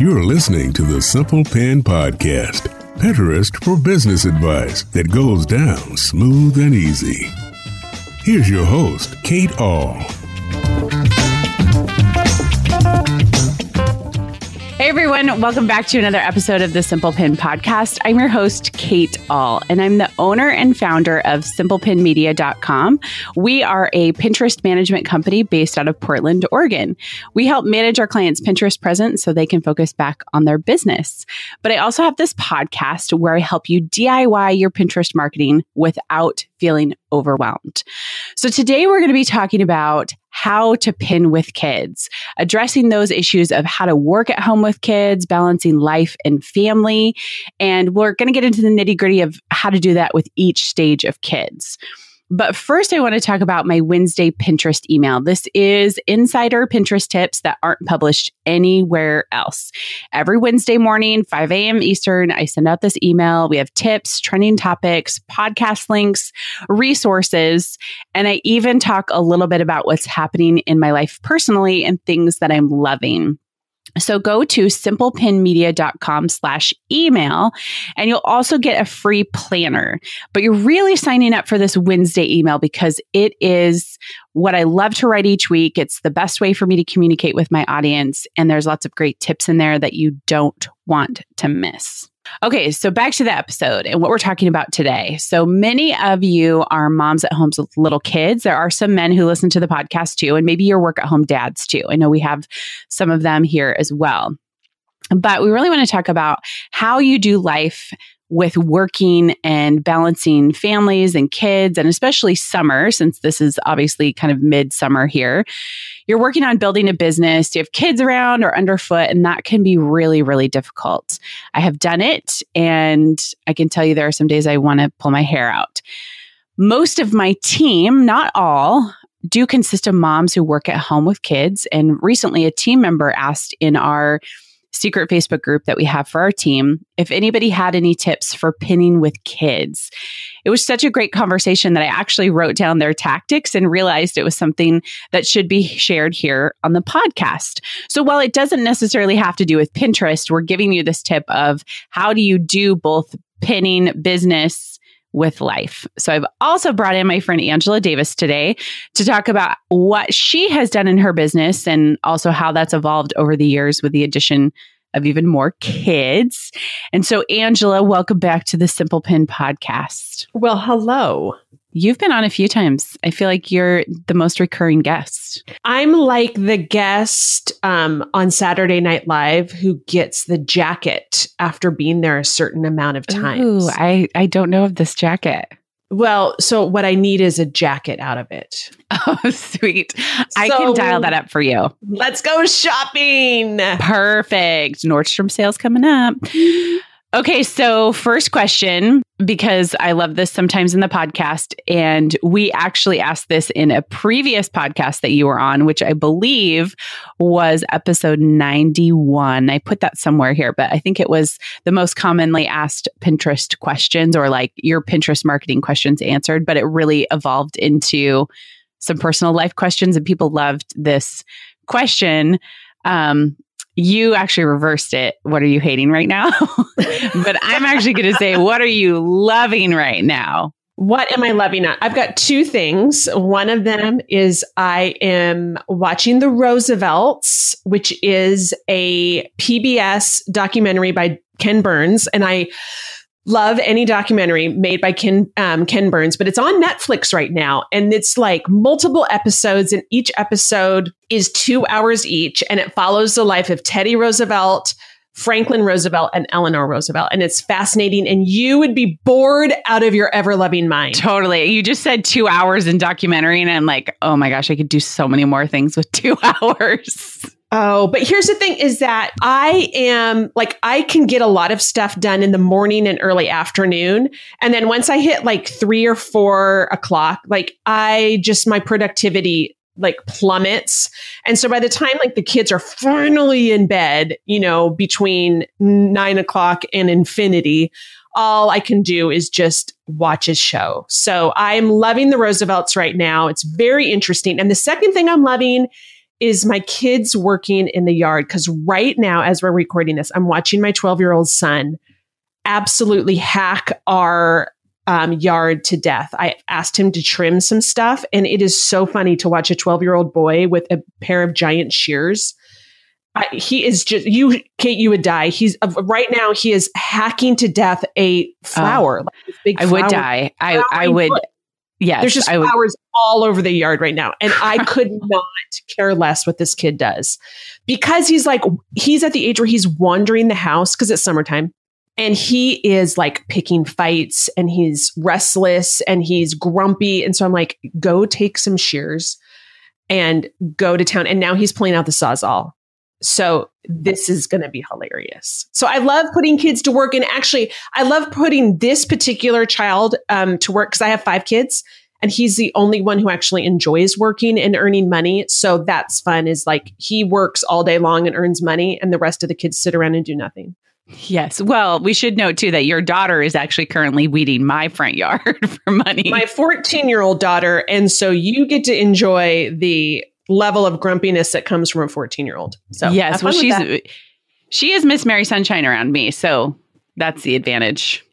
You're listening to the Simple Pin Podcast, Pinterest for business advice that goes down smooth and easy. Here's your host, Kate Ahl. Everyone, welcome back to another episode of the Simple Pin podcast. I'm your host, Kate Ahl, and I'm the owner and founder of simplepinmedia.com. We are a Pinterest management company based out of Portland, Oregon. We help manage our clients' Pinterest presence so they can focus back on their business. But I also have this podcast where I help you DIY your Pinterest marketing without feeling overwhelmed. So today we're going to be talking about how to pin with kids, addressing those issues of how to work at home with kids, balancing life and family. And we're going to get into the nitty gritty of how to do that with each stage of kids. But first, I want to talk about my Wednesday Pinterest email. This is insider Pinterest tips that aren't published anywhere else. Every Wednesday morning, 5 a.m. Eastern, I send out this email. We have tips, trending topics, podcast links, resources, and I even talk a little bit about what's happening in my life personally and things that I'm loving. So go to simplepinmedia.com slash email and you'll also get a free planner. But you're really signing up for this Wednesday email because it is what I love to write each week. It's the best way for me to communicate with my audience. And there's lots of great tips in there that you don't want to miss. Okay, so back to the episode and what we're talking about today. So many of you are moms at homes with little kids. There are some men who listen to the podcast too, and maybe your work at home dads too. I know we have some of them here as well. But we really want to talk about how you do life with working and balancing families and kids, and especially summer, since this is obviously kind of midsummer here. You're working on building a business, you have kids around or underfoot, and that can be really, really difficult. I have done it, and I can tell you there are some days I want to pull my hair out. Most of my team, not all, do consist of moms who work at home with kids. And recently, a team member asked in our secret Facebook group that we have for our team if anybody had any tips for pinning with kids. It was such a great conversation that I actually wrote down their tactics and realized it was something that should be shared here on the podcast. So while it doesn't necessarily have to do with Pinterest, we're giving you this tip of how do you do both pinning business with life. So I've also brought in my friend Angela Davis today to talk about what she has done in her business and also how that's evolved over the years with the addition of even more kids. And so, Angela, welcome back to the Simple Pin podcast. Well, hello. You've been on a few times. I feel like you're the most recurring guest. I'm like the guest um, on Saturday Night Live who gets the jacket after being there a certain amount of times. Ooh, I, I don't know of this jacket. Well, so what I need is a jacket out of it. Oh, sweet. I can dial that up for you. Let's go shopping. Perfect. Nordstrom sales coming up. Okay, so first question, because I love this sometimes in the podcast, and we actually asked this in a previous podcast that you were on, which I believe was episode 91. I put that somewhere here, but I think it was the most commonly asked Pinterest questions or like your Pinterest marketing questions answered, but it really evolved into some personal life questions, and people loved this question. Um, you actually reversed it. What are you hating right now? but I'm actually going to say, what are you loving right now? What am I loving? I've got two things. One of them is I am watching The Roosevelts, which is a PBS documentary by Ken Burns. And I love any documentary made by Ken um, Ken Burns, but it's on Netflix right now, and it's like multiple episodes, and each episode is two hours each, and it follows the life of Teddy Roosevelt. Franklin Roosevelt and Eleanor Roosevelt. And it's fascinating. And you would be bored out of your ever loving mind. Totally. You just said two hours in documentary, and I'm like, oh my gosh, I could do so many more things with two hours. Oh, but here's the thing is that I am like, I can get a lot of stuff done in the morning and early afternoon. And then once I hit like three or four o'clock, like I just, my productivity like plummets. And so by the time like the kids are finally in bed, you know, between nine o'clock and infinity, all I can do is just watch his show. So I'm loving the Roosevelts right now. It's very interesting. And the second thing I'm loving is my kids working in the yard. Because right now, as we're recording this, I'm watching my 12 year old son absolutely hack our um, yard to death. I asked him to trim some stuff, and it is so funny to watch a 12 year old boy with a pair of giant shears. I, he is just you, Kate. You would die. He's uh, right now. He is hacking to death a flower. Uh, like I would die. I I would. Foot. Yes, there's just I flowers would. all over the yard right now, and I could not care less what this kid does because he's like he's at the age where he's wandering the house because it's summertime and he is like picking fights and he's restless and he's grumpy. And so I'm like, go take some shears and go to town. And now he's pulling out the sawzall. So this is going to be hilarious. So I love putting kids to work. And actually, I love putting this particular child um, to work because I have five kids and he's the only one who actually enjoys working and earning money. So that's fun is like he works all day long and earns money and the rest of the kids sit around and do nothing. Yes. Well, we should note too that your daughter is actually currently weeding my front yard for money. My 14 year old daughter. And so you get to enjoy the level of grumpiness that comes from a 14 year old. So, yes. Well, she's, she is Miss Mary Sunshine around me. So that's the advantage.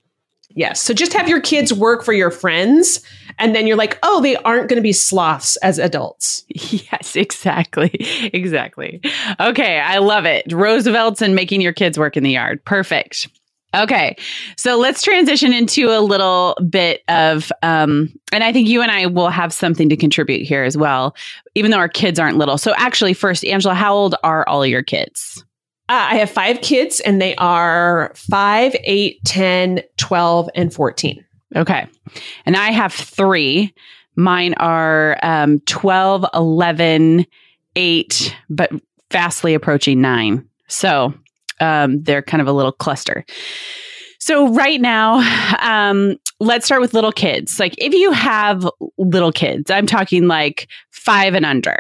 Yes. So just have your kids work for your friends. And then you're like, oh, they aren't going to be sloths as adults. Yes, exactly. Exactly. Okay. I love it. Roosevelt's and making your kids work in the yard. Perfect. Okay. So let's transition into a little bit of, um, and I think you and I will have something to contribute here as well, even though our kids aren't little. So actually, first, Angela, how old are all your kids? Uh, I have five kids and they are 5, 8, 10, 12, and 14. Okay. And I have three. Mine are um, 12, 11, 8, but fastly approaching nine. So um, they're kind of a little cluster. So, right now, um, let's start with little kids. Like, if you have little kids, I'm talking like five and under,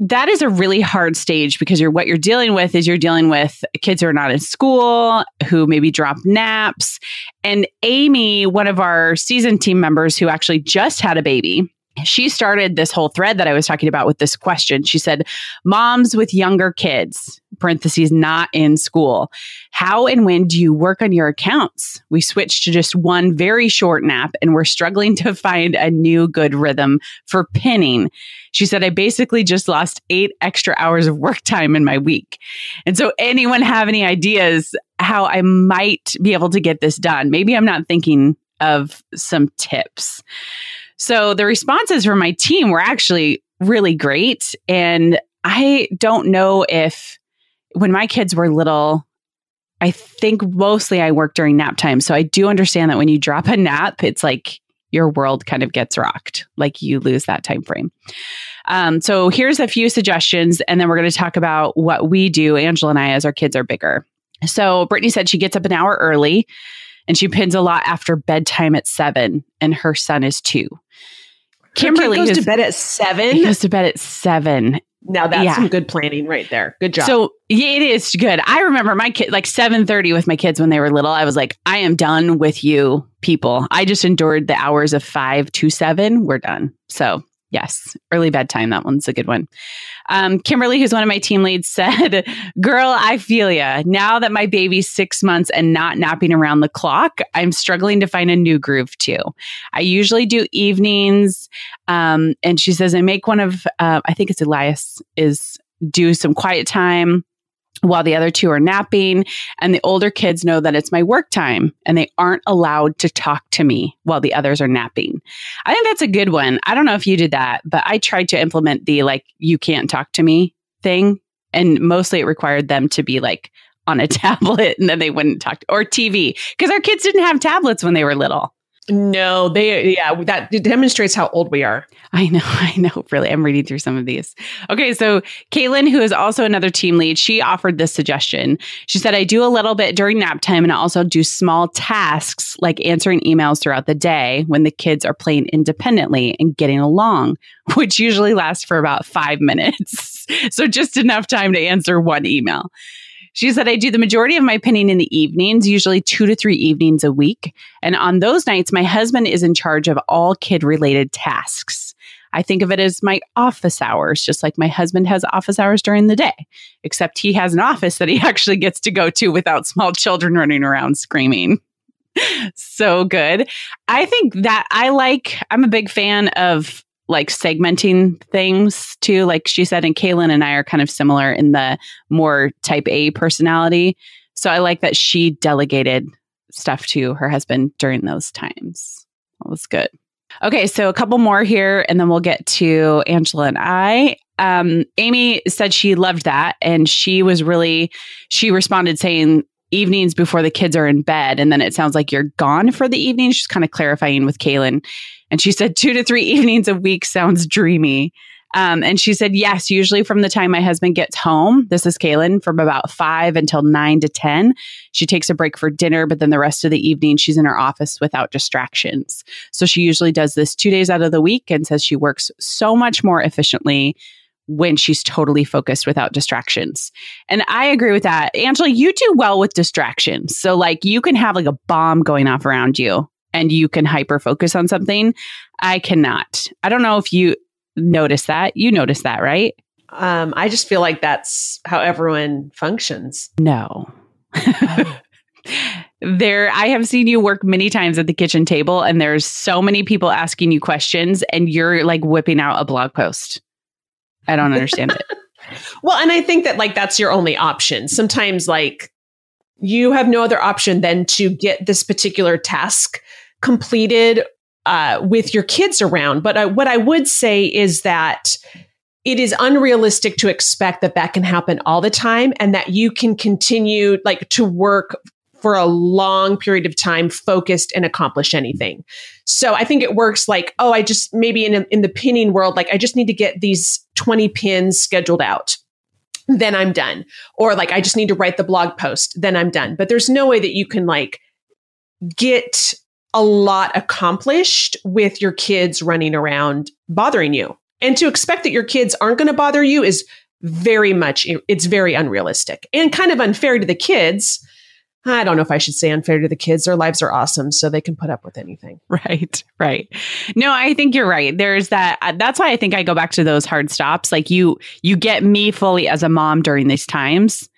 that is a really hard stage because you're what you're dealing with is you're dealing with kids who are not in school who maybe drop naps and amy one of our season team members who actually just had a baby she started this whole thread that I was talking about with this question. She said, Moms with younger kids, parentheses, not in school. How and when do you work on your accounts? We switched to just one very short nap and we're struggling to find a new good rhythm for pinning. She said, I basically just lost eight extra hours of work time in my week. And so, anyone have any ideas how I might be able to get this done? Maybe I'm not thinking of some tips. So the responses from my team were actually really great. And I don't know if when my kids were little, I think mostly I worked during nap time. So I do understand that when you drop a nap, it's like your world kind of gets rocked, like you lose that time frame. Um, so here's a few suggestions, and then we're going to talk about what we do, Angela and I, as our kids are bigger. So Brittany said she gets up an hour early and she pins a lot after bedtime at seven, and her son is two. Kimberly goes to bed at seven. He Goes to bed at seven. Now that's yeah. some good planning right there. Good job. So yeah, it is good. I remember my kid like seven thirty with my kids when they were little. I was like, I am done with you people. I just endured the hours of five to seven. We're done. So Yes, early bedtime. That one's a good one. Um, Kimberly, who's one of my team leads, said, Girl, I feel ya. Now that my baby's six months and not napping around the clock, I'm struggling to find a new groove too. I usually do evenings. Um, and she says, I make one of, uh, I think it's Elias, is do some quiet time while the other two are napping. And the older kids know that it's my work time and they aren't allowed to talk to me while the others are napping. I think that's a good one. I don't know if you did that, but I tried to implement the like, you can't talk to me thing. And mostly it required them to be like on a tablet and then they wouldn't talk to, or TV because our kids didn't have tablets when they were little. No, they, yeah, that demonstrates how old we are. I know, I know, really. I'm reading through some of these. Okay, so Caitlin, who is also another team lead, she offered this suggestion. She said, I do a little bit during nap time and I also do small tasks like answering emails throughout the day when the kids are playing independently and getting along, which usually lasts for about five minutes. so just enough time to answer one email. She said, I do the majority of my pinning in the evenings, usually two to three evenings a week. And on those nights, my husband is in charge of all kid related tasks. I think of it as my office hours, just like my husband has office hours during the day, except he has an office that he actually gets to go to without small children running around screaming. so good. I think that I like, I'm a big fan of like segmenting things too. Like she said, and Kaylin and I are kind of similar in the more type A personality. So I like that she delegated stuff to her husband during those times. That was good. Okay, so a couple more here, and then we'll get to Angela and I. Um, Amy said she loved that, and she was really, she responded saying, evenings before the kids are in bed. And then it sounds like you're gone for the evening. She's kind of clarifying with Kaylin. And she said two to three evenings a week sounds dreamy. Um, and she said, yes, usually from the time my husband gets home, this is Kaylin, from about five until nine to 10. She takes a break for dinner, but then the rest of the evening, she's in her office without distractions. So she usually does this two days out of the week and says she works so much more efficiently when she's totally focused without distractions. And I agree with that. Angela, you do well with distractions. So, like, you can have like a bomb going off around you and you can hyper focus on something. I cannot. I don't know if you notice that. You notice that, right? Um, I just feel like that's how everyone functions. No. there I have seen you work many times at the kitchen table and there's so many people asking you questions and you're like whipping out a blog post. I don't understand it. well, and I think that like that's your only option. Sometimes like you have no other option than to get this particular task completed uh, with your kids around. But I, what I would say is that it is unrealistic to expect that that can happen all the time and that you can continue like to work for a long period of time focused and accomplish anything. So I think it works like, oh, I just maybe in, in the pinning world, like I just need to get these 20 pins scheduled out. Then I'm done. Or like I just need to write the blog post. Then I'm done. But there's no way that you can like get a lot accomplished with your kids running around bothering you. And to expect that your kids aren't going to bother you is very much, it's very unrealistic and kind of unfair to the kids. I don't know if I should say unfair to the kids. Their lives are awesome, so they can put up with anything. Right, right. No, I think you're right. There's that. Uh, that's why I think I go back to those hard stops. Like you, you get me fully as a mom during these times,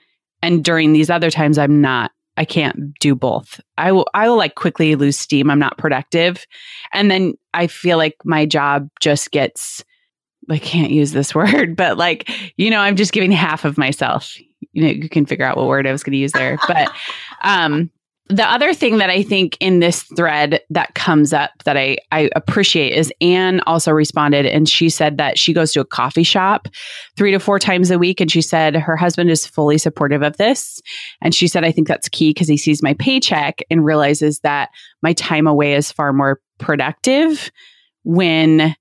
and during these other times, I'm not I can't do both. I will I will like quickly lose steam. I'm not productive. And then I feel like my job just gets I can't use this word, but like, you know, I'm just giving half of myself. You know, you can figure out what word I was going to use there. But um the other thing that I think in this thread that comes up that I, I appreciate is Anne also responded and she said that she goes to a coffee shop three to four times a week. And she said her husband is fully supportive of this. And she said, I think that's key because he sees my paycheck and realizes that my time away is far more productive when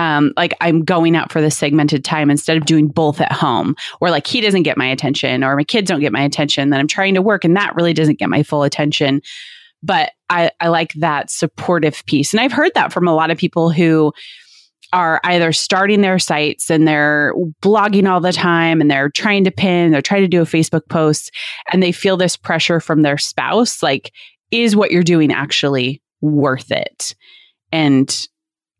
um, like I'm going out for the segmented time instead of doing both at home, or like he doesn't get my attention, or my kids don't get my attention, then I'm trying to work and that really doesn't get my full attention. But I, I like that supportive piece. And I've heard that from a lot of people who are either starting their sites and they're blogging all the time and they're trying to pin, they're trying to do a Facebook post, and they feel this pressure from their spouse like, is what you're doing actually worth it? And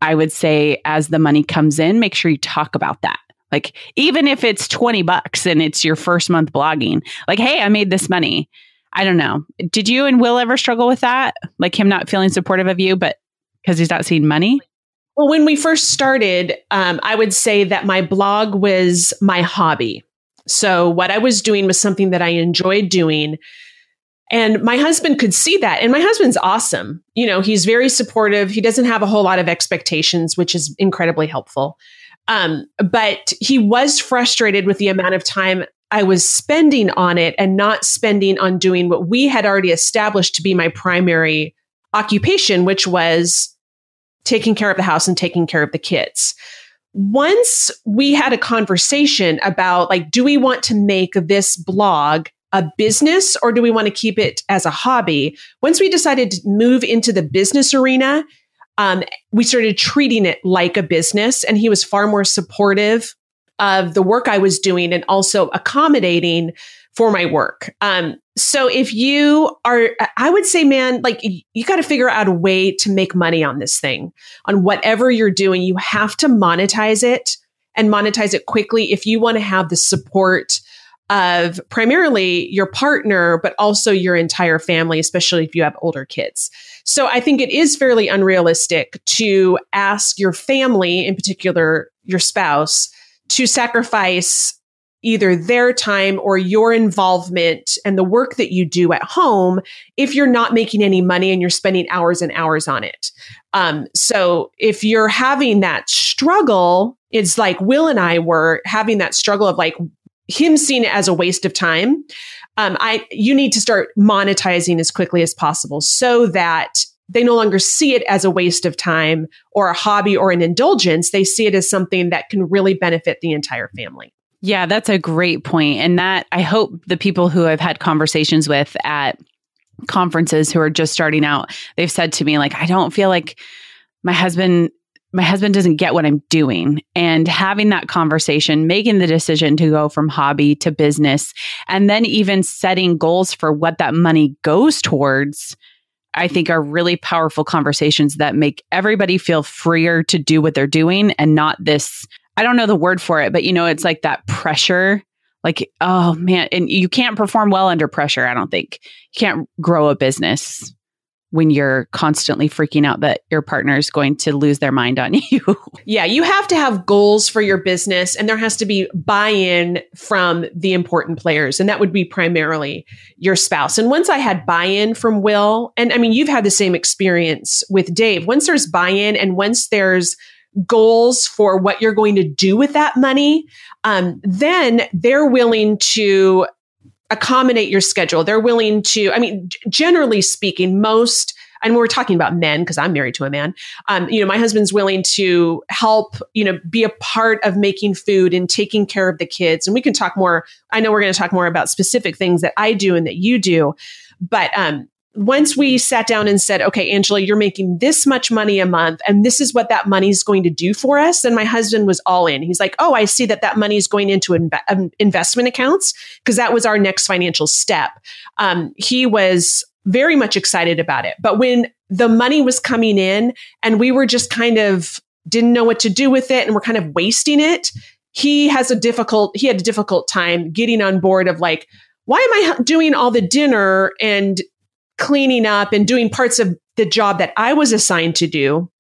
I would say as the money comes in, make sure you talk about that. Like, even if it's 20 bucks and it's your first month blogging, like, hey, I made this money. I don't know. Did you and Will ever struggle with that? Like him not feeling supportive of you, but because he's not seeing money? Well, when we first started, um, I would say that my blog was my hobby. So, what I was doing was something that I enjoyed doing. And my husband could see that. And my husband's awesome. You know, he's very supportive. He doesn't have a whole lot of expectations, which is incredibly helpful. Um, but he was frustrated with the amount of time I was spending on it and not spending on doing what we had already established to be my primary occupation, which was taking care of the house and taking care of the kids. Once we had a conversation about like, do we want to make this blog a business or do we want to keep it as a hobby? Once we decided to move into the business arena, um, we started treating it like a business and he was far more supportive of the work I was doing and also accommodating for my work. Um, so if you are, I would say, man, like you got to figure out a way to make money on this thing, on whatever you're doing. You have to monetize it and monetize it quickly if you want to have the support of primarily your partner, but also your entire family, especially if you have older kids. So I think it is fairly unrealistic to ask your family, in particular your spouse, to sacrifice either their time or your involvement and the work that you do at home if you're not making any money and you're spending hours and hours on it. Um, so if you're having that struggle, it's like Will and I were having that struggle of like him seeing it as a waste of time. Um, I you need to start monetizing as quickly as possible so that they no longer see it as a waste of time or a hobby or an indulgence. They see it as something that can really benefit the entire family. Yeah, that's a great point. And that I hope the people who I've had conversations with at conferences who are just starting out, they've said to me, like, I don't feel like my husband my husband doesn't get what I'm doing. And having that conversation, making the decision to go from hobby to business, and then even setting goals for what that money goes towards, I think are really powerful conversations that make everybody feel freer to do what they're doing and not this I don't know the word for it, but you know, it's like that pressure. Like, oh man, and you can't perform well under pressure, I don't think. You can't grow a business when you're constantly freaking out that your partner is going to lose their mind on you. yeah, you have to have goals for your business and there has to be buy-in from the important players and that would be primarily your spouse. And once I had buy-in from Will, and I mean you've had the same experience with Dave. Once there's buy-in and once there's goals for what you're going to do with that money, um, then they're willing to accommodate your schedule. They're willing to, I mean, generally speaking, most and we're talking about men because I'm married to a man. Um, you know, my husband's willing to help, you know, be a part of making food and taking care of the kids. And we can talk more. I know we're going to talk more about specific things that I do and that you do, but um, once we sat down and said, okay, Angela, you're making this much money a month and this is what that money is going to do for us. And my husband was all in. He's like, oh, I see that that money is going into inv- um, investment accounts because that was our next financial step. Um, he was very much excited about it. But when the money was coming in and we were just kind of didn't know what to do with it and we're kind of wasting it, he has a difficult, he had a difficult time getting on board of like, why am I doing all the dinner and cleaning up and doing parts of the job that I was assigned to do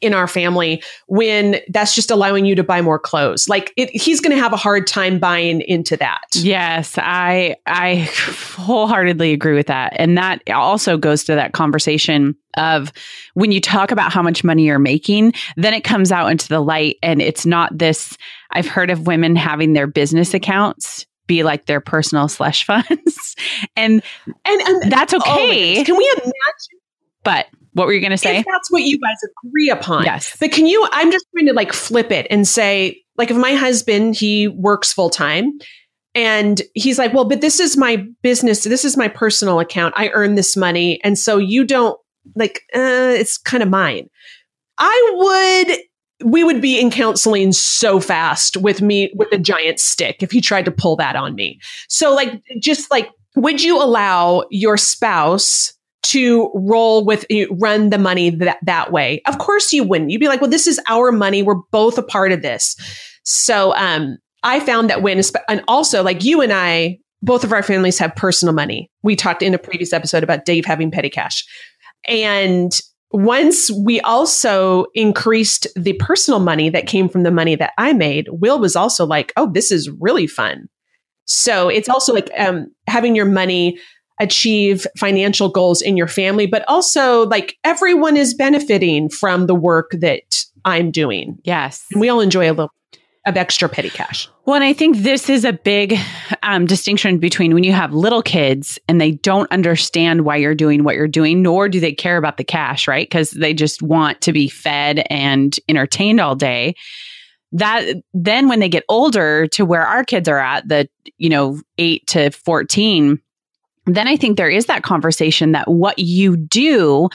in our family when that's just allowing you to buy more clothes. Like it, he's going to have a hard time buying into that. Yes i i wholeheartedly agree with that. And that also goes to that conversation of when you talk about how much money you're making then it comes out into the light and it's not this i've heard of women having their business accounts be like their personal slush funds. and, and, and that's okay. Oh Can we imagine? But what were you going to say? If that's what you guys agree upon. Yes. But can you, I'm just trying to like flip it and say, like, if my husband, he works full time and he's like, well, but this is my business. This is my personal account. I earn this money. And so you don't like, uh, it's kind of mine. I would we would be in counseling so fast with me with a giant stick if he tried to pull that on me. So like just like would you allow your spouse to roll with run the money that that way? Of course you wouldn't. You'd be like, "Well, this is our money. We're both a part of this." So um I found that when and also like you and I both of our families have personal money. We talked in a previous episode about Dave having petty cash. And once we also increased the personal money that came from the money that I made, Will was also like, oh, this is really fun. So it's also like um, having your money achieve financial goals in your family, but also like everyone is benefiting from the work that I'm doing. Yes. And we all enjoy a little of extra petty cash. Well, and I think this is a big um, distinction between when you have little kids and they don't understand why you're doing what you're doing, nor do they care about the cash, right? Because they just want to be fed and entertained all day. That then when they get older to where our kids are at, the, you know, eight to 14, then I think there is that conversation that what you do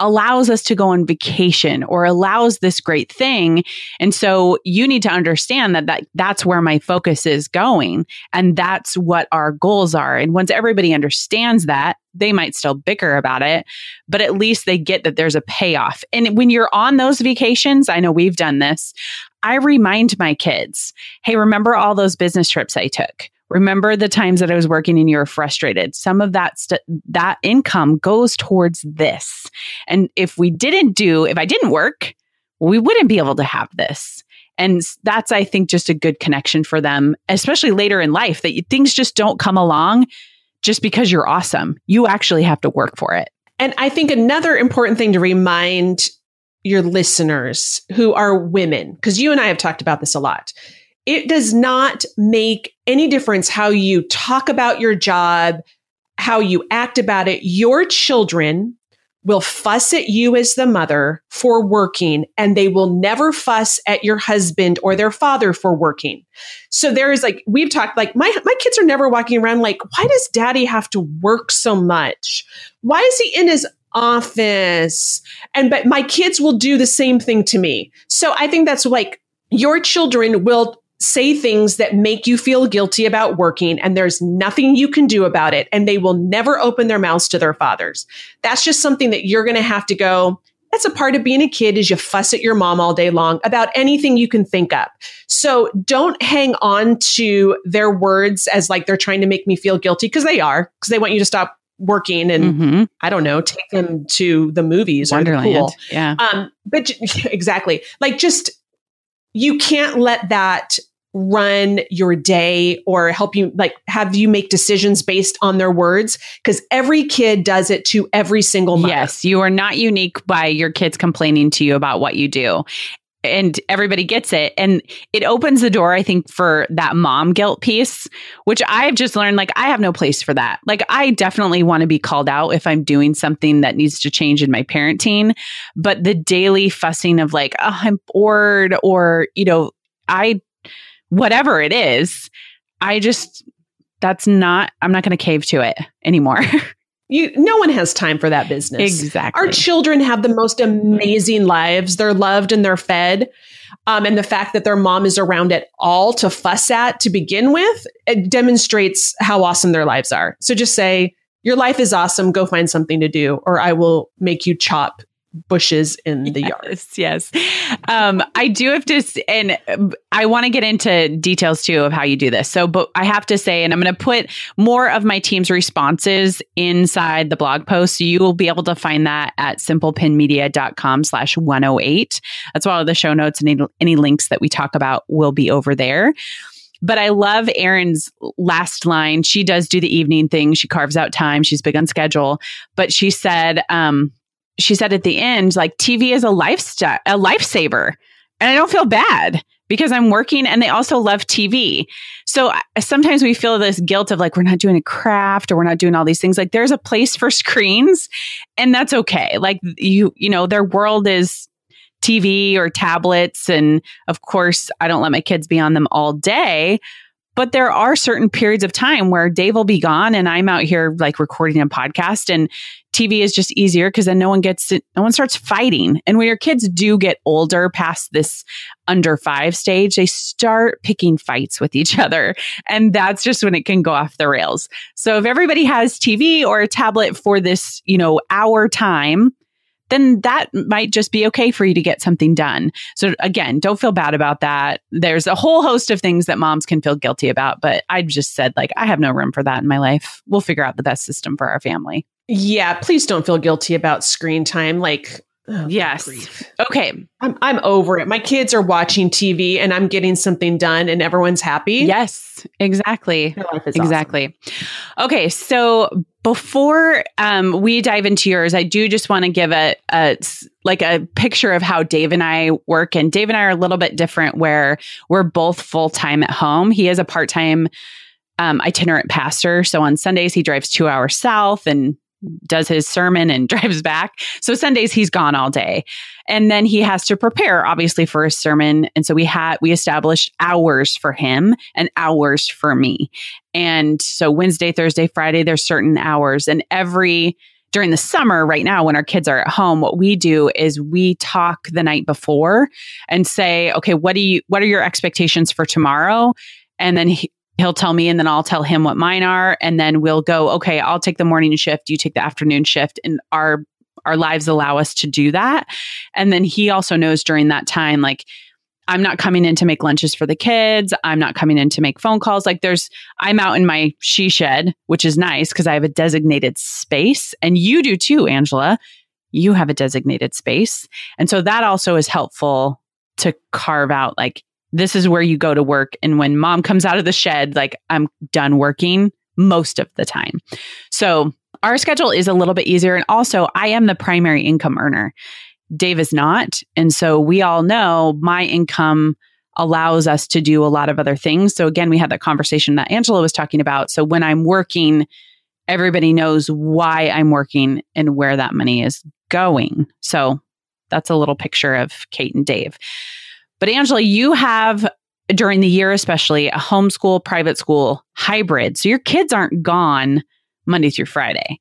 allows us to go on vacation or allows this great thing. And so you need to understand that, that that's where my focus is going. And that's what our goals are. And once everybody understands that, they might still bicker about it, but at least they get that there's a payoff. And when you're on those vacations, I know we've done this. I remind my kids, hey, remember all those business trips I took? Remember the times that I was working and you were frustrated. Some of that st- that income goes towards this. And if we didn't do, if I didn't work, we wouldn't be able to have this. And that's, I think, just a good connection for them, especially later in life, that things just don't come along just because you're awesome. You actually have to work for it. And I think another important thing to remind your listeners who are women, because you and I have talked about this a lot, it does not make any difference how you talk about your job, how you act about it. Your children will fuss at you as the mother for working and they will never fuss at your husband or their father for working. So there is like we've talked like my my kids are never walking around like why does daddy have to work so much? Why is he in his office? And but my kids will do the same thing to me. So I think that's like your children will say things that make you feel guilty about working and there's nothing you can do about it and they will never open their mouths to their fathers. That's just something that you're going to have to go that's a part of being a kid is you fuss at your mom all day long about anything you can think up. So don't hang on to their words as like they're trying to make me feel guilty because they are because they want you to stop working and mm-hmm. I don't know, take them to the movies Wonderland. or the pool. Yeah. Um, but exactly. Like just you can't let that run your day or help you like have you make decisions based on their words because every kid does it to every single mother. Yes, you are not unique by your kids complaining to you about what you do. And everybody gets it. And it opens the door, I think, for that mom guilt piece, which I've just learned like I have no place for that. Like, I definitely want to be called out if I'm doing something that needs to change in my parenting. But the daily fussing of like, oh, I'm bored, or, you know, I whatever it is, I just, that's not, I'm not going to cave to it anymore. You, no one has time for that business. Exactly. Our children have the most amazing lives. They're loved and they're fed. Um, and the fact that their mom is around at all to fuss at to begin with, it demonstrates how awesome their lives are. So just say, your life is awesome. Go find something to do, or I will make you chop bushes in the yes, yard. Yes. Um, I do have to, and I want to get into details too of how you do this. So, but I have to say, and I'm going to put more of my team's responses inside the blog post. So you will be able to find that at simplepinmedia.com slash 108. That's all the show notes and any, any links that we talk about will be over there. But I love Erin's last line. She does do the evening thing. She carves out time. She's big on schedule. But she said, um, she said at the end, like TV is a lifestyle, a lifesaver. And I don't feel bad because I'm working and they also love TV. So sometimes we feel this guilt of like, we're not doing a craft or we're not doing all these things. Like there's a place for screens and that's okay. Like you, you know, their world is TV or tablets. And of course, I don't let my kids be on them all day, but there are certain periods of time where Dave will be gone and I'm out here like recording a podcast and TV is just easier because then no one gets to, no one starts fighting. And when your kids do get older past this under five stage, they start picking fights with each other. And that's just when it can go off the rails. So if everybody has TV or a tablet for this, you know, hour time, then that might just be okay for you to get something done. So again, don't feel bad about that. There's a whole host of things that moms can feel guilty about, but I just said like I have no room for that in my life. We'll figure out the best system for our family. Yeah, please don't feel guilty about screen time. Like Oh, yes. Okay. I'm, I'm over it. My kids are watching TV and I'm getting something done and everyone's happy. Yes, exactly. Is awesome. Exactly. Okay, so before um, we dive into yours, I do just want to give a like a picture of how Dave and I work. And Dave and I are a little bit different, where we're both full time at home. He is a part time um, itinerant pastor, so on Sundays he drives two hours south and does his sermon and drives back. So Sundays he's gone all day. And then he has to prepare obviously for his sermon. And so we had we established hours for him and hours for me. And so Wednesday, Thursday, Friday there's certain hours and every during the summer right now when our kids are at home what we do is we talk the night before and say okay what do you what are your expectations for tomorrow and then he, he'll tell me and then I'll tell him what mine are and then we'll go okay I'll take the morning shift you take the afternoon shift and our our lives allow us to do that and then he also knows during that time like I'm not coming in to make lunches for the kids. I'm not coming in to make phone calls. Like there's, I'm out in my she shed, which is nice because I have a designated space and you do too, Angela. You have a designated space. And so that also is helpful to carve out like, this is where you go to work. And when mom comes out of the shed, like I'm done working most of the time. So our schedule is a little bit easier. And also, I am the primary income earner. Dave is not. And so we all know my income allows us to do a lot of other things. So again, we had that conversation that Angela was talking about. So when I'm working, everybody knows why I'm working and where that money is going. So that's a little picture of Kate and Dave. But Angela, you have during the year, especially a homeschool, private school hybrid. So your kids aren't gone Monday through Friday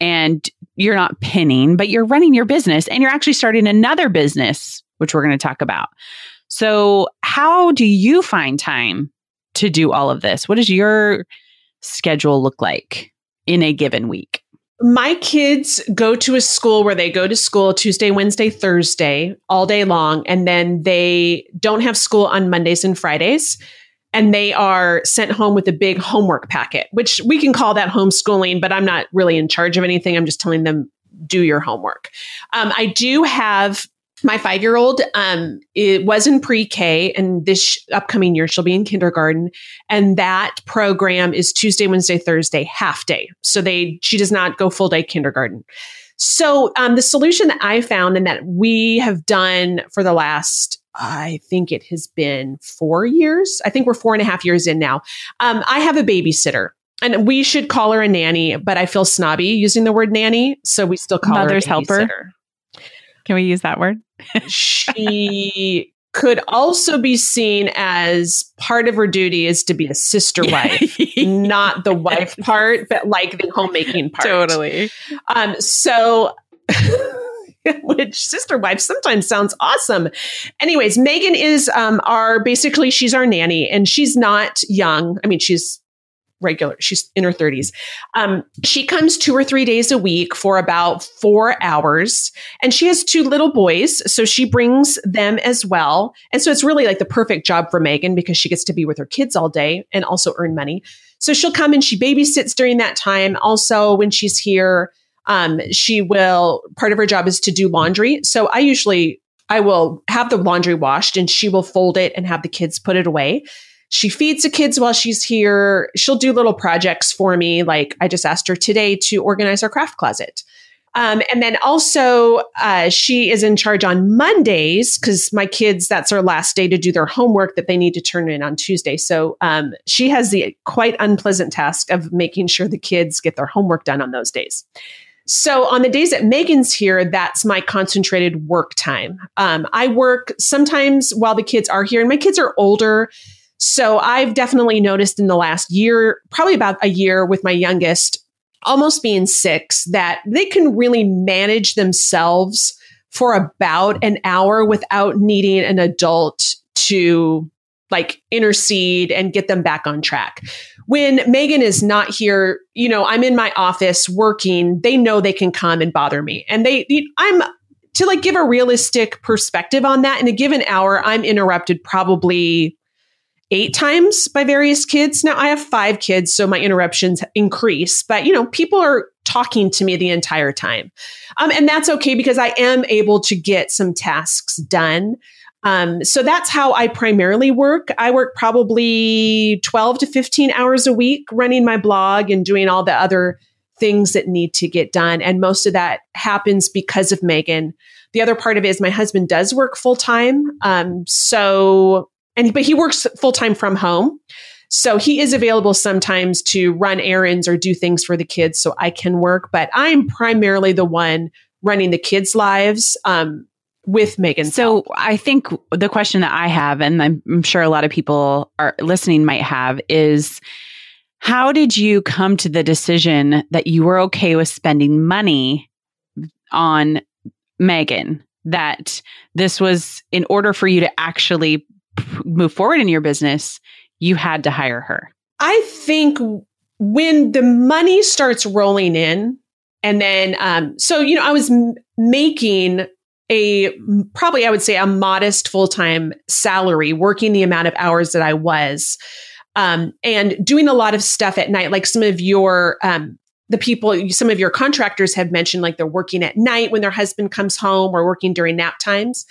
and you're not pinning, but you're running your business and you're actually starting another business, which we're going to talk about. So, how do you find time to do all of this? What does your schedule look like in a given week? My kids go to a school where they go to school Tuesday, Wednesday, Thursday all day long, and then they don't have school on Mondays and Fridays. And they are sent home with a big homework packet, which we can call that homeschooling, but I'm not really in charge of anything. I'm just telling them, do your homework. Um, I do have my five year old um, it was in pre-k and this upcoming year she'll be in kindergarten and that program is tuesday wednesday thursday half day so they she does not go full day kindergarten so um, the solution that i found and that we have done for the last I think it has been four years. I think we're four and a half years in now. Um, I have a babysitter and we should call her a nanny, but I feel snobby using the word nanny. So we still call Mother's her a helper. Can we use that word? she could also be seen as part of her duty is to be a sister wife, not the wife part, but like the homemaking part. Totally. Um, so, which sister wife sometimes sounds awesome. Anyways, Megan is um, our basically she's our nanny, and she's not young. I mean, she's regular. She's in her 30s. Um, she comes two or three days a week for about four hours. And she has two little boys. So she brings them as well. And so it's really like the perfect job for Megan because she gets to be with her kids all day and also earn money. So she'll come and she babysits during that time. Also, when she's here, um, she will, part of her job is to do laundry. So I usually, I will have the laundry washed and she will fold it and have the kids put it away. She feeds the kids while she's here. She'll do little projects for me. Like I just asked her today to organize our craft closet. Um, and then also, uh, she is in charge on Mondays because my kids, that's their last day to do their homework that they need to turn in on Tuesday. So um, she has the quite unpleasant task of making sure the kids get their homework done on those days. So on the days that Megan's here, that's my concentrated work time. Um, I work sometimes while the kids are here, and my kids are older. So I've definitely noticed in the last year, probably about a year with my youngest, almost being six, that they can really manage themselves for about an hour without needing an adult to like intercede and get them back on track. When Megan is not here, you know, I'm in my office working, they know they can come and bother me. And they, I'm, to like give a realistic perspective on that, in a given hour, I'm interrupted probably eight times by various kids. Now I have five kids, so my interruptions increase, but you know, people are talking to me the entire time. Um, and that's okay because I am able to get some tasks done. Um, so that's how I primarily work. I work probably 12 to 15 hours a week running my blog and doing all the other things that need to get done. And most of that happens because of Megan. The other part of it is my husband does work full time. Um, so, and, but he works full time from home. So he is available sometimes to run errands or do things for the kids so I can work. But I'm primarily the one running the kids' lives. Um, with Megan. So help. I think the question that I have, and I'm, I'm sure a lot of people are listening might have, is how did you come to the decision that you were okay with spending money on Megan? That this was in order for you to actually move forward in your business, you had to hire her? I think when the money starts rolling in, and then, um, so, you know, I was m- making a probably, I would say, a modest full time salary, working the amount of hours that I was, um, and doing a lot of stuff at night, like some of your, um, the people, some of your contractors have mentioned, like they're working at night when their husband comes home or working during nap times.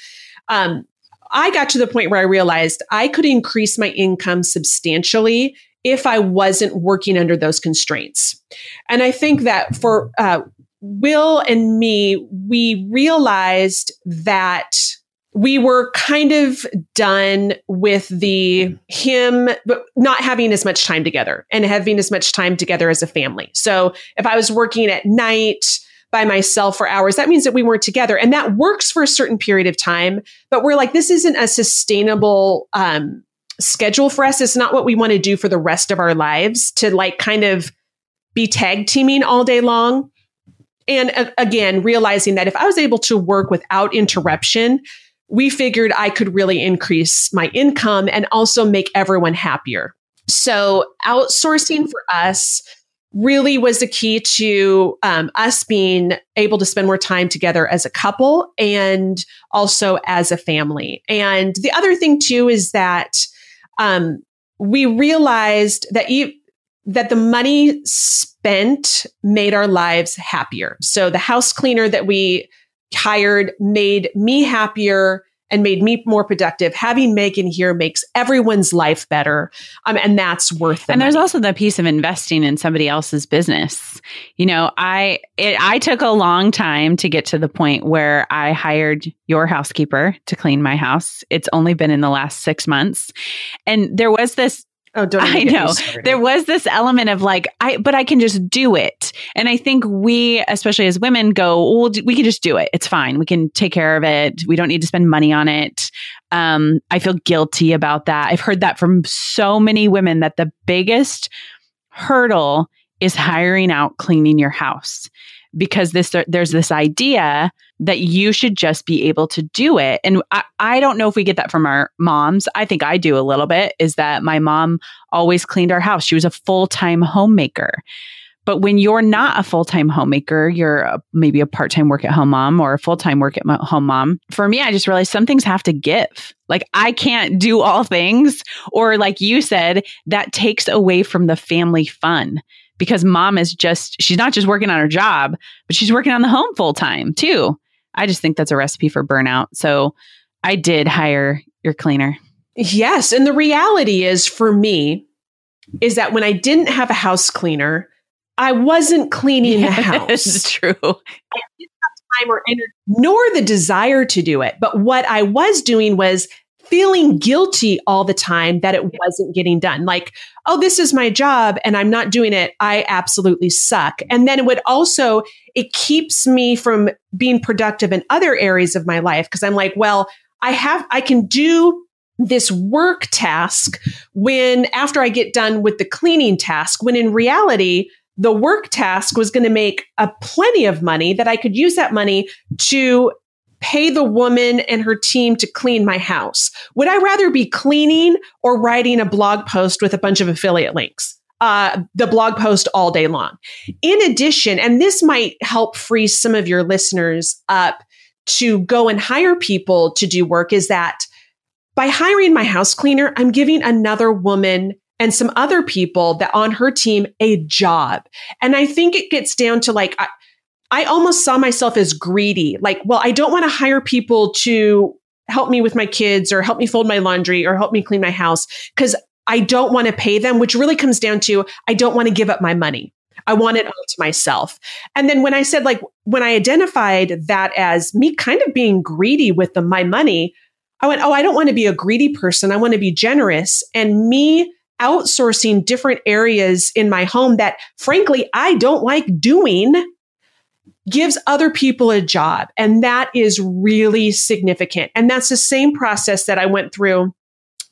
Um, I got to the point where I realized I could increase my income substantially if I wasn't working under those constraints. And I think that for uh, Will and me, we realized that we were kind of done with the him but not having as much time together and having as much time together as a family. So if I was working at night, by myself for hours, that means that we weren't together. And that works for a certain period of time. But we're like, this isn't a sustainable um, schedule for us. It's not what we want to do for the rest of our lives to like kind of be tag teaming all day long. And uh, again, realizing that if I was able to work without interruption, we figured I could really increase my income and also make everyone happier. So outsourcing for us really was the key to um, us being able to spend more time together as a couple and also as a family. And the other thing too is that um, we realized that you that the money spent made our lives happier. So the house cleaner that we hired made me happier and made me more productive. Having Megan here makes everyone's life better. Um, and that's worth it. And there's also the piece of investing in somebody else's business. You know, I, it, I took a long time to get to the point where I hired your housekeeper to clean my house. It's only been in the last six months. And there was this Oh, don't I know. There was this element of like, I, but I can just do it. And I think we, especially as women, go, well, we can just do it. It's fine. We can take care of it. We don't need to spend money on it. Um, I feel guilty about that. I've heard that from so many women that the biggest hurdle is hiring out cleaning your house because this there's this idea that you should just be able to do it. And I, I don't know if we get that from our moms. I think I do a little bit, is that my mom always cleaned our house. She was a full time homemaker. But when you're not a full time homemaker, you're a, maybe a part time work at home mom or a full time work at home mom. For me, I just realized some things have to give. Like I can't do all things. Or like you said, that takes away from the family fun because mom is just, she's not just working on her job, but she's working on the home full time too. I just think that's a recipe for burnout. So I did hire your cleaner. Yes. And the reality is for me, is that when I didn't have a house cleaner, I wasn't cleaning the house. It's true. I didn't have time or energy, nor the desire to do it. But what I was doing was feeling guilty all the time that it wasn't getting done. Like, oh, this is my job and I'm not doing it. I absolutely suck. And then it would also, it keeps me from being productive in other areas of my life because I'm like, well, I have, I can do this work task when after I get done with the cleaning task, when in reality, the work task was going to make a plenty of money that I could use that money to pay the woman and her team to clean my house? Would I rather be cleaning or writing a blog post with a bunch of affiliate links? Uh, the blog post all day long. In addition, and this might help free some of your listeners up to go and hire people to do work, is that by hiring my house cleaner, I'm giving another woman and some other people that on her team a job. And I think it gets down to like, I, I almost saw myself as greedy. Like, well, I don't want to hire people to help me with my kids or help me fold my laundry or help me clean my house because I don't want to pay them, which really comes down to I don't want to give up my money. I want it all to myself. And then when I said, like, when I identified that as me kind of being greedy with the, my money, I went, oh, I don't want to be a greedy person. I want to be generous. And me outsourcing different areas in my home that frankly I don't like doing gives other people a job. And that is really significant. And that's the same process that I went through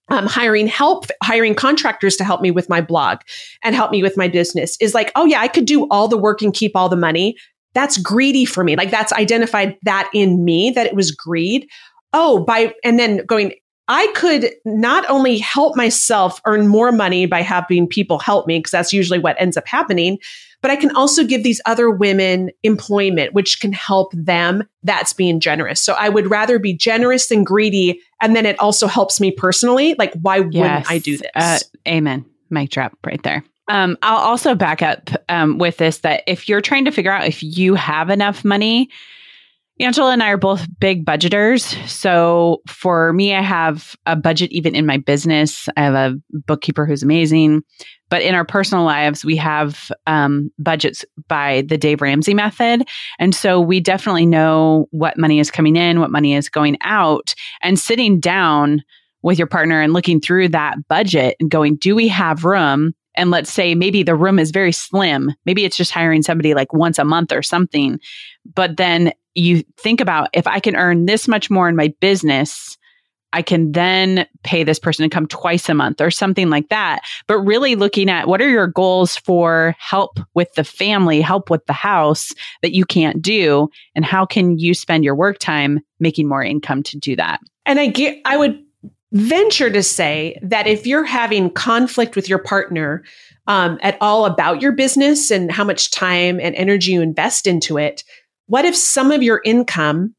um, hiring help, hiring contractors to help me with my blog and help me with my business is like, oh yeah, I could do all the work and keep all the money. That's greedy for me. Like that's identified that in me that it was greed. Oh, by, and then going, I could not only help myself earn more money by having people help me, because that's usually what ends up happening, but I can also give these other women employment, which can help them. That's being generous. So I would rather be generous than greedy. And then it also helps me personally. Like, why yes. wouldn't I do this? Uh, amen. Mic drop right there. Um, I'll also back up um, with this that if you're trying to figure out if you have enough money, Angela and I are both big budgeters. So for me, I have a budget even in my business. I have a bookkeeper who's amazing. But in our personal lives, we have um, budgets by the Dave Ramsey method. And so we definitely know what money is coming in, what money is going out, and sitting down with your partner and looking through that budget and going, do we have room? And let's say maybe the room is very slim. Maybe it's just hiring somebody like once a month or something. But then you think about if I can earn this much more in my business, I can then pay this person to come twice a month or something like that. But really looking at what are your goals for help with the family, help with the house that you can't do, and how can you spend your work time making more income to do that? And I get, I would venture to say that if you're having conflict with your partner um, at all about your business and how much time and energy you invest into it, what if some of your income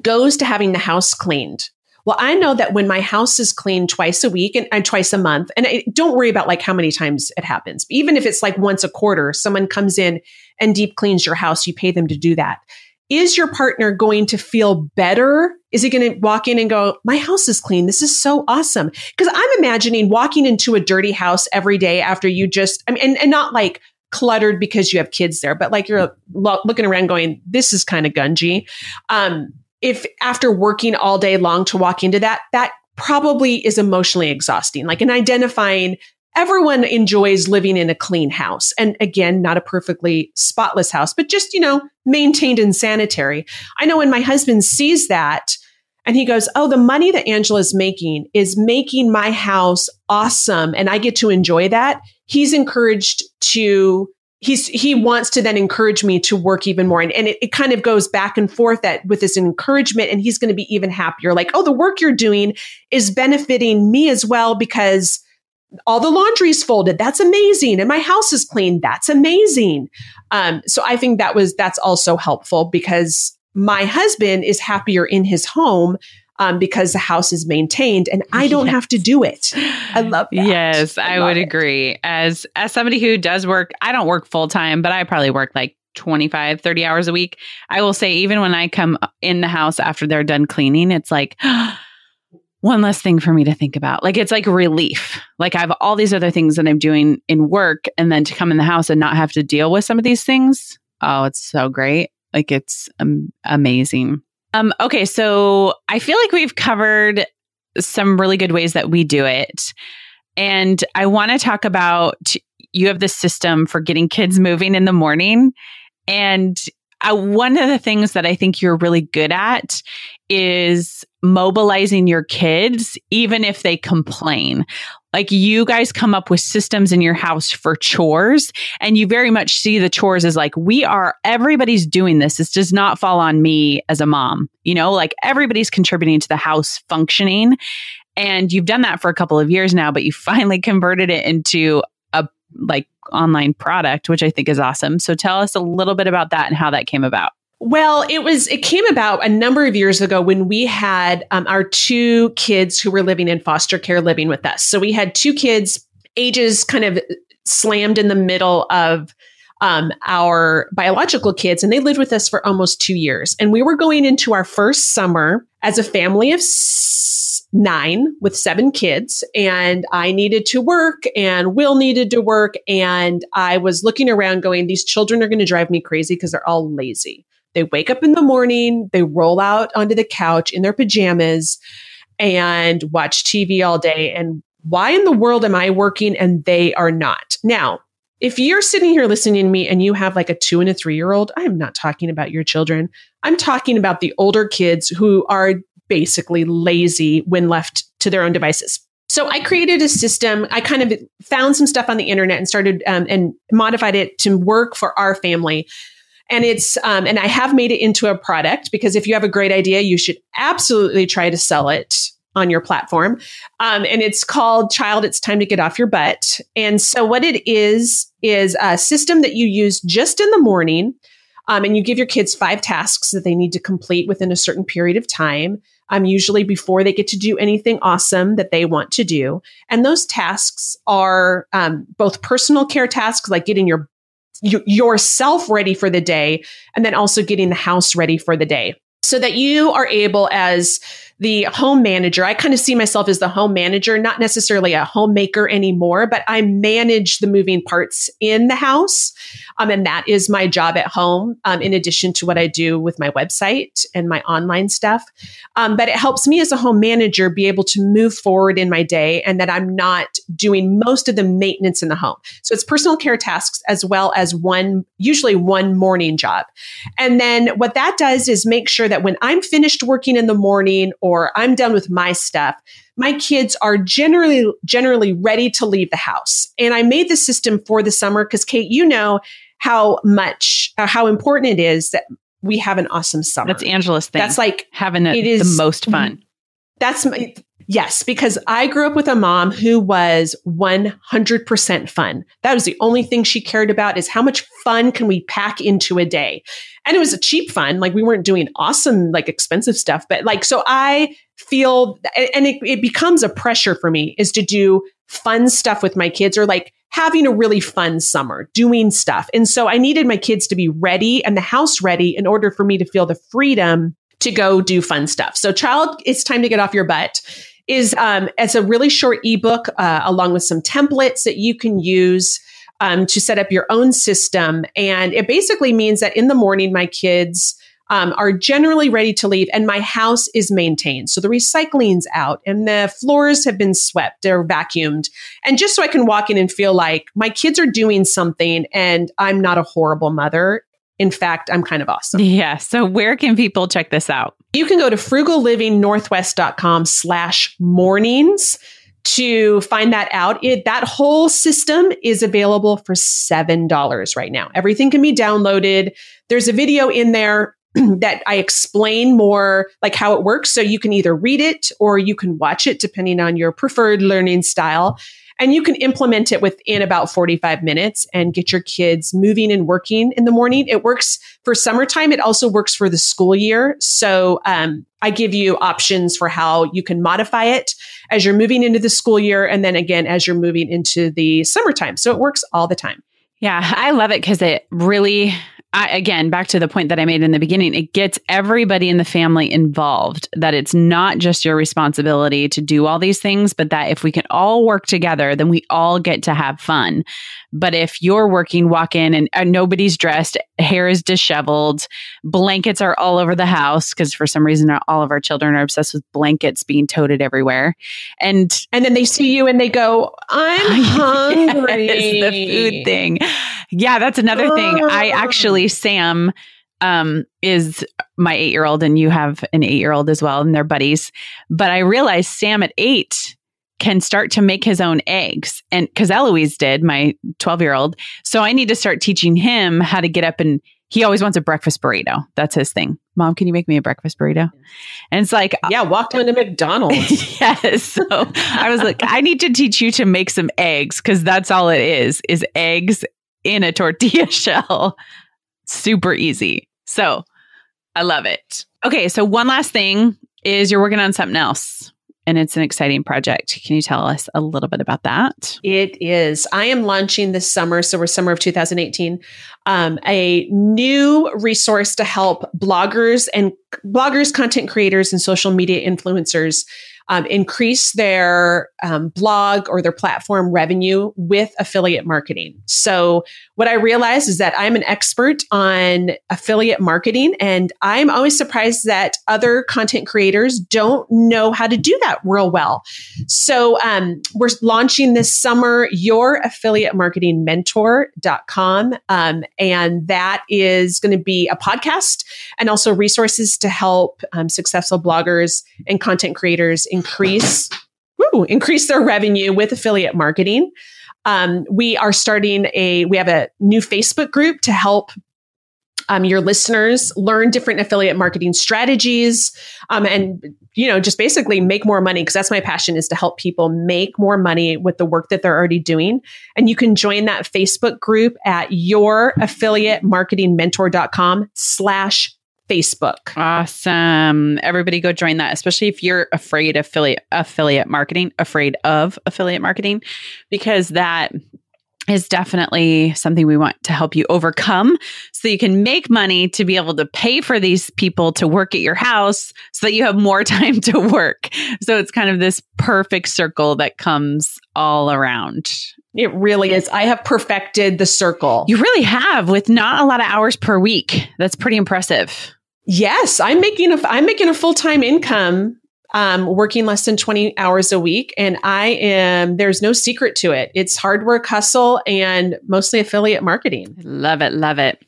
goes to having the house cleaned? Well, I know that when my house is cleaned twice a week and, and twice a month, and I, don't worry about like how many times it happens. Even if it's like once a quarter, someone comes in and deep cleans your house, you pay them to do that. Is your partner going to feel better? Is he going to walk in and go, my house is clean. This is so awesome. Cause I'm imagining walking into a dirty house every day after you just, I mean, and, and not like cluttered because you have kids there, but like you're lo- looking around going, this is kind of gungy. Um, if after working all day long to walk into that, that probably is emotionally exhausting. Like in identifying everyone enjoys living in a clean house. And again, not a perfectly spotless house, but just, you know, maintained and sanitary. I know when my husband sees that and he goes, Oh, the money that Angela's making is making my house awesome. And I get to enjoy that. He's encouraged to he's he wants to then encourage me to work even more and, and it, it kind of goes back and forth that with this encouragement and he's going to be even happier like oh the work you're doing is benefiting me as well because all the laundry's folded that's amazing and my house is clean that's amazing um, so i think that was that's also helpful because my husband is happier in his home um, because the house is maintained and I don't yes. have to do it. I love that. Yes, I, I would it. agree. As as somebody who does work, I don't work full time, but I probably work like 25, 30 hours a week. I will say even when I come in the house after they're done cleaning, it's like one less thing for me to think about. Like it's like relief. Like I have all these other things that I'm doing in work and then to come in the house and not have to deal with some of these things. Oh, it's so great. Like it's um, amazing. Um, okay, so I feel like we've covered some really good ways that we do it. And I want to talk about you have the system for getting kids moving in the morning. And uh, one of the things that I think you're really good at is mobilizing your kids, even if they complain. Like you guys come up with systems in your house for chores and you very much see the chores as like, we are, everybody's doing this. This does not fall on me as a mom. You know, like everybody's contributing to the house functioning. And you've done that for a couple of years now, but you finally converted it into a like online product, which I think is awesome. So tell us a little bit about that and how that came about. Well, it was, it came about a number of years ago when we had um, our two kids who were living in foster care living with us. So we had two kids, ages kind of slammed in the middle of um, our biological kids, and they lived with us for almost two years. And we were going into our first summer as a family of nine with seven kids and I needed to work and Will needed to work. And I was looking around going, these children are going to drive me crazy because they're all lazy. They wake up in the morning, they roll out onto the couch in their pajamas and watch TV all day. And why in the world am I working and they are not? Now, if you're sitting here listening to me and you have like a two and a three year old, I am not talking about your children. I'm talking about the older kids who are basically lazy when left to their own devices. So I created a system. I kind of found some stuff on the internet and started um, and modified it to work for our family. And it's um, and I have made it into a product because if you have a great idea, you should absolutely try to sell it on your platform. Um, and it's called Child, It's Time to Get Off Your Butt. And so what it is, is a system that you use just in the morning. Um, and you give your kids five tasks that they need to complete within a certain period of time um, usually before they get to do anything awesome that they want to do. And those tasks are um, both personal care tasks, like getting your, your yourself ready for the day, and then also getting the house ready for the day, so that you are able as the home manager. I kind of see myself as the home manager, not necessarily a homemaker anymore, but I manage the moving parts in the house. Um, and that is my job at home, um, in addition to what I do with my website and my online stuff. Um, but it helps me as a home manager be able to move forward in my day and that I'm not doing most of the maintenance in the home. So it's personal care tasks as well as one, usually one morning job. And then what that does is make sure that when I'm finished working in the morning or I'm done with my stuff, my kids are generally generally ready to leave the house. And I made the system for the summer because Kate, you know how much uh, how important it is that we have an awesome summer. That's Angela's thing. That's like having it is the most fun. That's my, yes, because I grew up with a mom who was 100% fun. That was the only thing she cared about is how much fun can we pack into a day? And it was a cheap fun. Like we weren't doing awesome, like expensive stuff, but like, so I feel, and it, it becomes a pressure for me is to do fun stuff with my kids or like having a really fun summer, doing stuff. And so I needed my kids to be ready and the house ready in order for me to feel the freedom to go do fun stuff. So child, it's time to get off your butt is um, it's a really short ebook uh, along with some templates that you can use um, to set up your own system. And it basically means that in the morning, my kids um, are generally ready to leave and my house is maintained. So the recycling's out and the floors have been swept, they're vacuumed. And just so I can walk in and feel like my kids are doing something and I'm not a horrible mother. In fact, I'm kind of awesome. Yeah. So where can people check this out? You can go to frugallivingnorthwest.com slash mornings to find that out. It, that whole system is available for $7 right now. Everything can be downloaded. There's a video in there that I explain more like how it works. So you can either read it or you can watch it depending on your preferred learning style. And you can implement it within about 45 minutes and get your kids moving and working in the morning. It works for summertime. It also works for the school year. So um, I give you options for how you can modify it as you're moving into the school year. And then again, as you're moving into the summertime. So it works all the time. Yeah, I love it because it really I, again, back to the point that I made in the beginning, it gets everybody in the family involved. That it's not just your responsibility to do all these things, but that if we can all work together, then we all get to have fun. But if you're working, walk in and, and nobody's dressed, hair is disheveled, blankets are all over the house because for some reason uh, all of our children are obsessed with blankets being toted everywhere, and and then they see you and they go, "I'm hungry." yes, the food thing. Yeah, that's another thing. I actually Sam um, is my eight year old, and you have an eight year old as well, and they're buddies. But I realized Sam at eight can start to make his own eggs. And because Eloise did, my 12 year old. So I need to start teaching him how to get up and he always wants a breakfast burrito. That's his thing. Mom, can you make me a breakfast burrito? And it's like, yeah, walk him into McDonald's. yes. So I was like, I need to teach you to make some eggs because that's all it is, is eggs in a tortilla shell. Super easy. So I love it. Okay, so one last thing is you're working on something else and it's an exciting project. Can you tell us a little bit about that? It is. I am launching this summer, so we're summer of 2018, um, a new resource to help bloggers and bloggers, content creators, and social media influencers um, increase their um, blog or their platform revenue with affiliate marketing. So, what I realized is that I'm an expert on affiliate marketing, and I'm always surprised that other content creators don't know how to do that real well. So, um, we're launching this summer your affiliate marketing mentor.com. Um, and that is going to be a podcast and also resources to help um, successful bloggers and content creators increase woo, increase their revenue with affiliate marketing. Um, we are starting a we have a new Facebook group to help um, your listeners learn different affiliate marketing strategies um, and you know just basically make more money because that's my passion is to help people make more money with the work that they're already doing and you can join that facebook group at your affiliate marketing mentor.com slash Facebook. Awesome. Everybody go join that, especially if you're afraid of affiliate affiliate marketing, afraid of affiliate marketing, because that is definitely something we want to help you overcome so you can make money to be able to pay for these people to work at your house so that you have more time to work. So it's kind of this perfect circle that comes all around. It really is. I have perfected the circle. You really have with not a lot of hours per week. That's pretty impressive. Yes, I'm making a I'm making a full time income, um, working less than 20 hours a week, and I am. There's no secret to it. It's hard work, hustle, and mostly affiliate marketing. Love it, love it.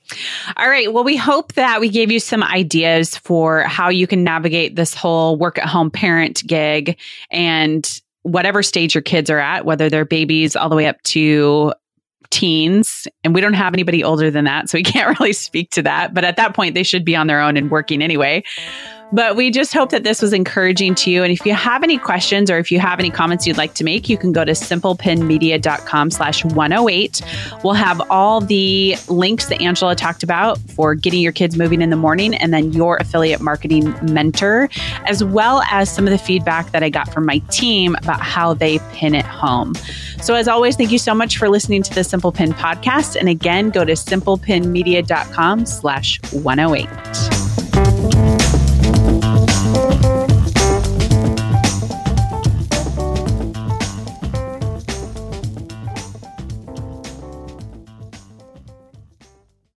All right. Well, we hope that we gave you some ideas for how you can navigate this whole work at home parent gig and whatever stage your kids are at, whether they're babies all the way up to teens and we don't have anybody older than that so we can't really speak to that but at that point they should be on their own and working anyway but we just hope that this was encouraging to you. And if you have any questions or if you have any comments you'd like to make, you can go to simplepinmedia.com slash 108. We'll have all the links that Angela talked about for getting your kids moving in the morning and then your affiliate marketing mentor, as well as some of the feedback that I got from my team about how they pin it home. So as always, thank you so much for listening to the Simple Pin podcast. And again, go to simplepinmedia.com slash 108.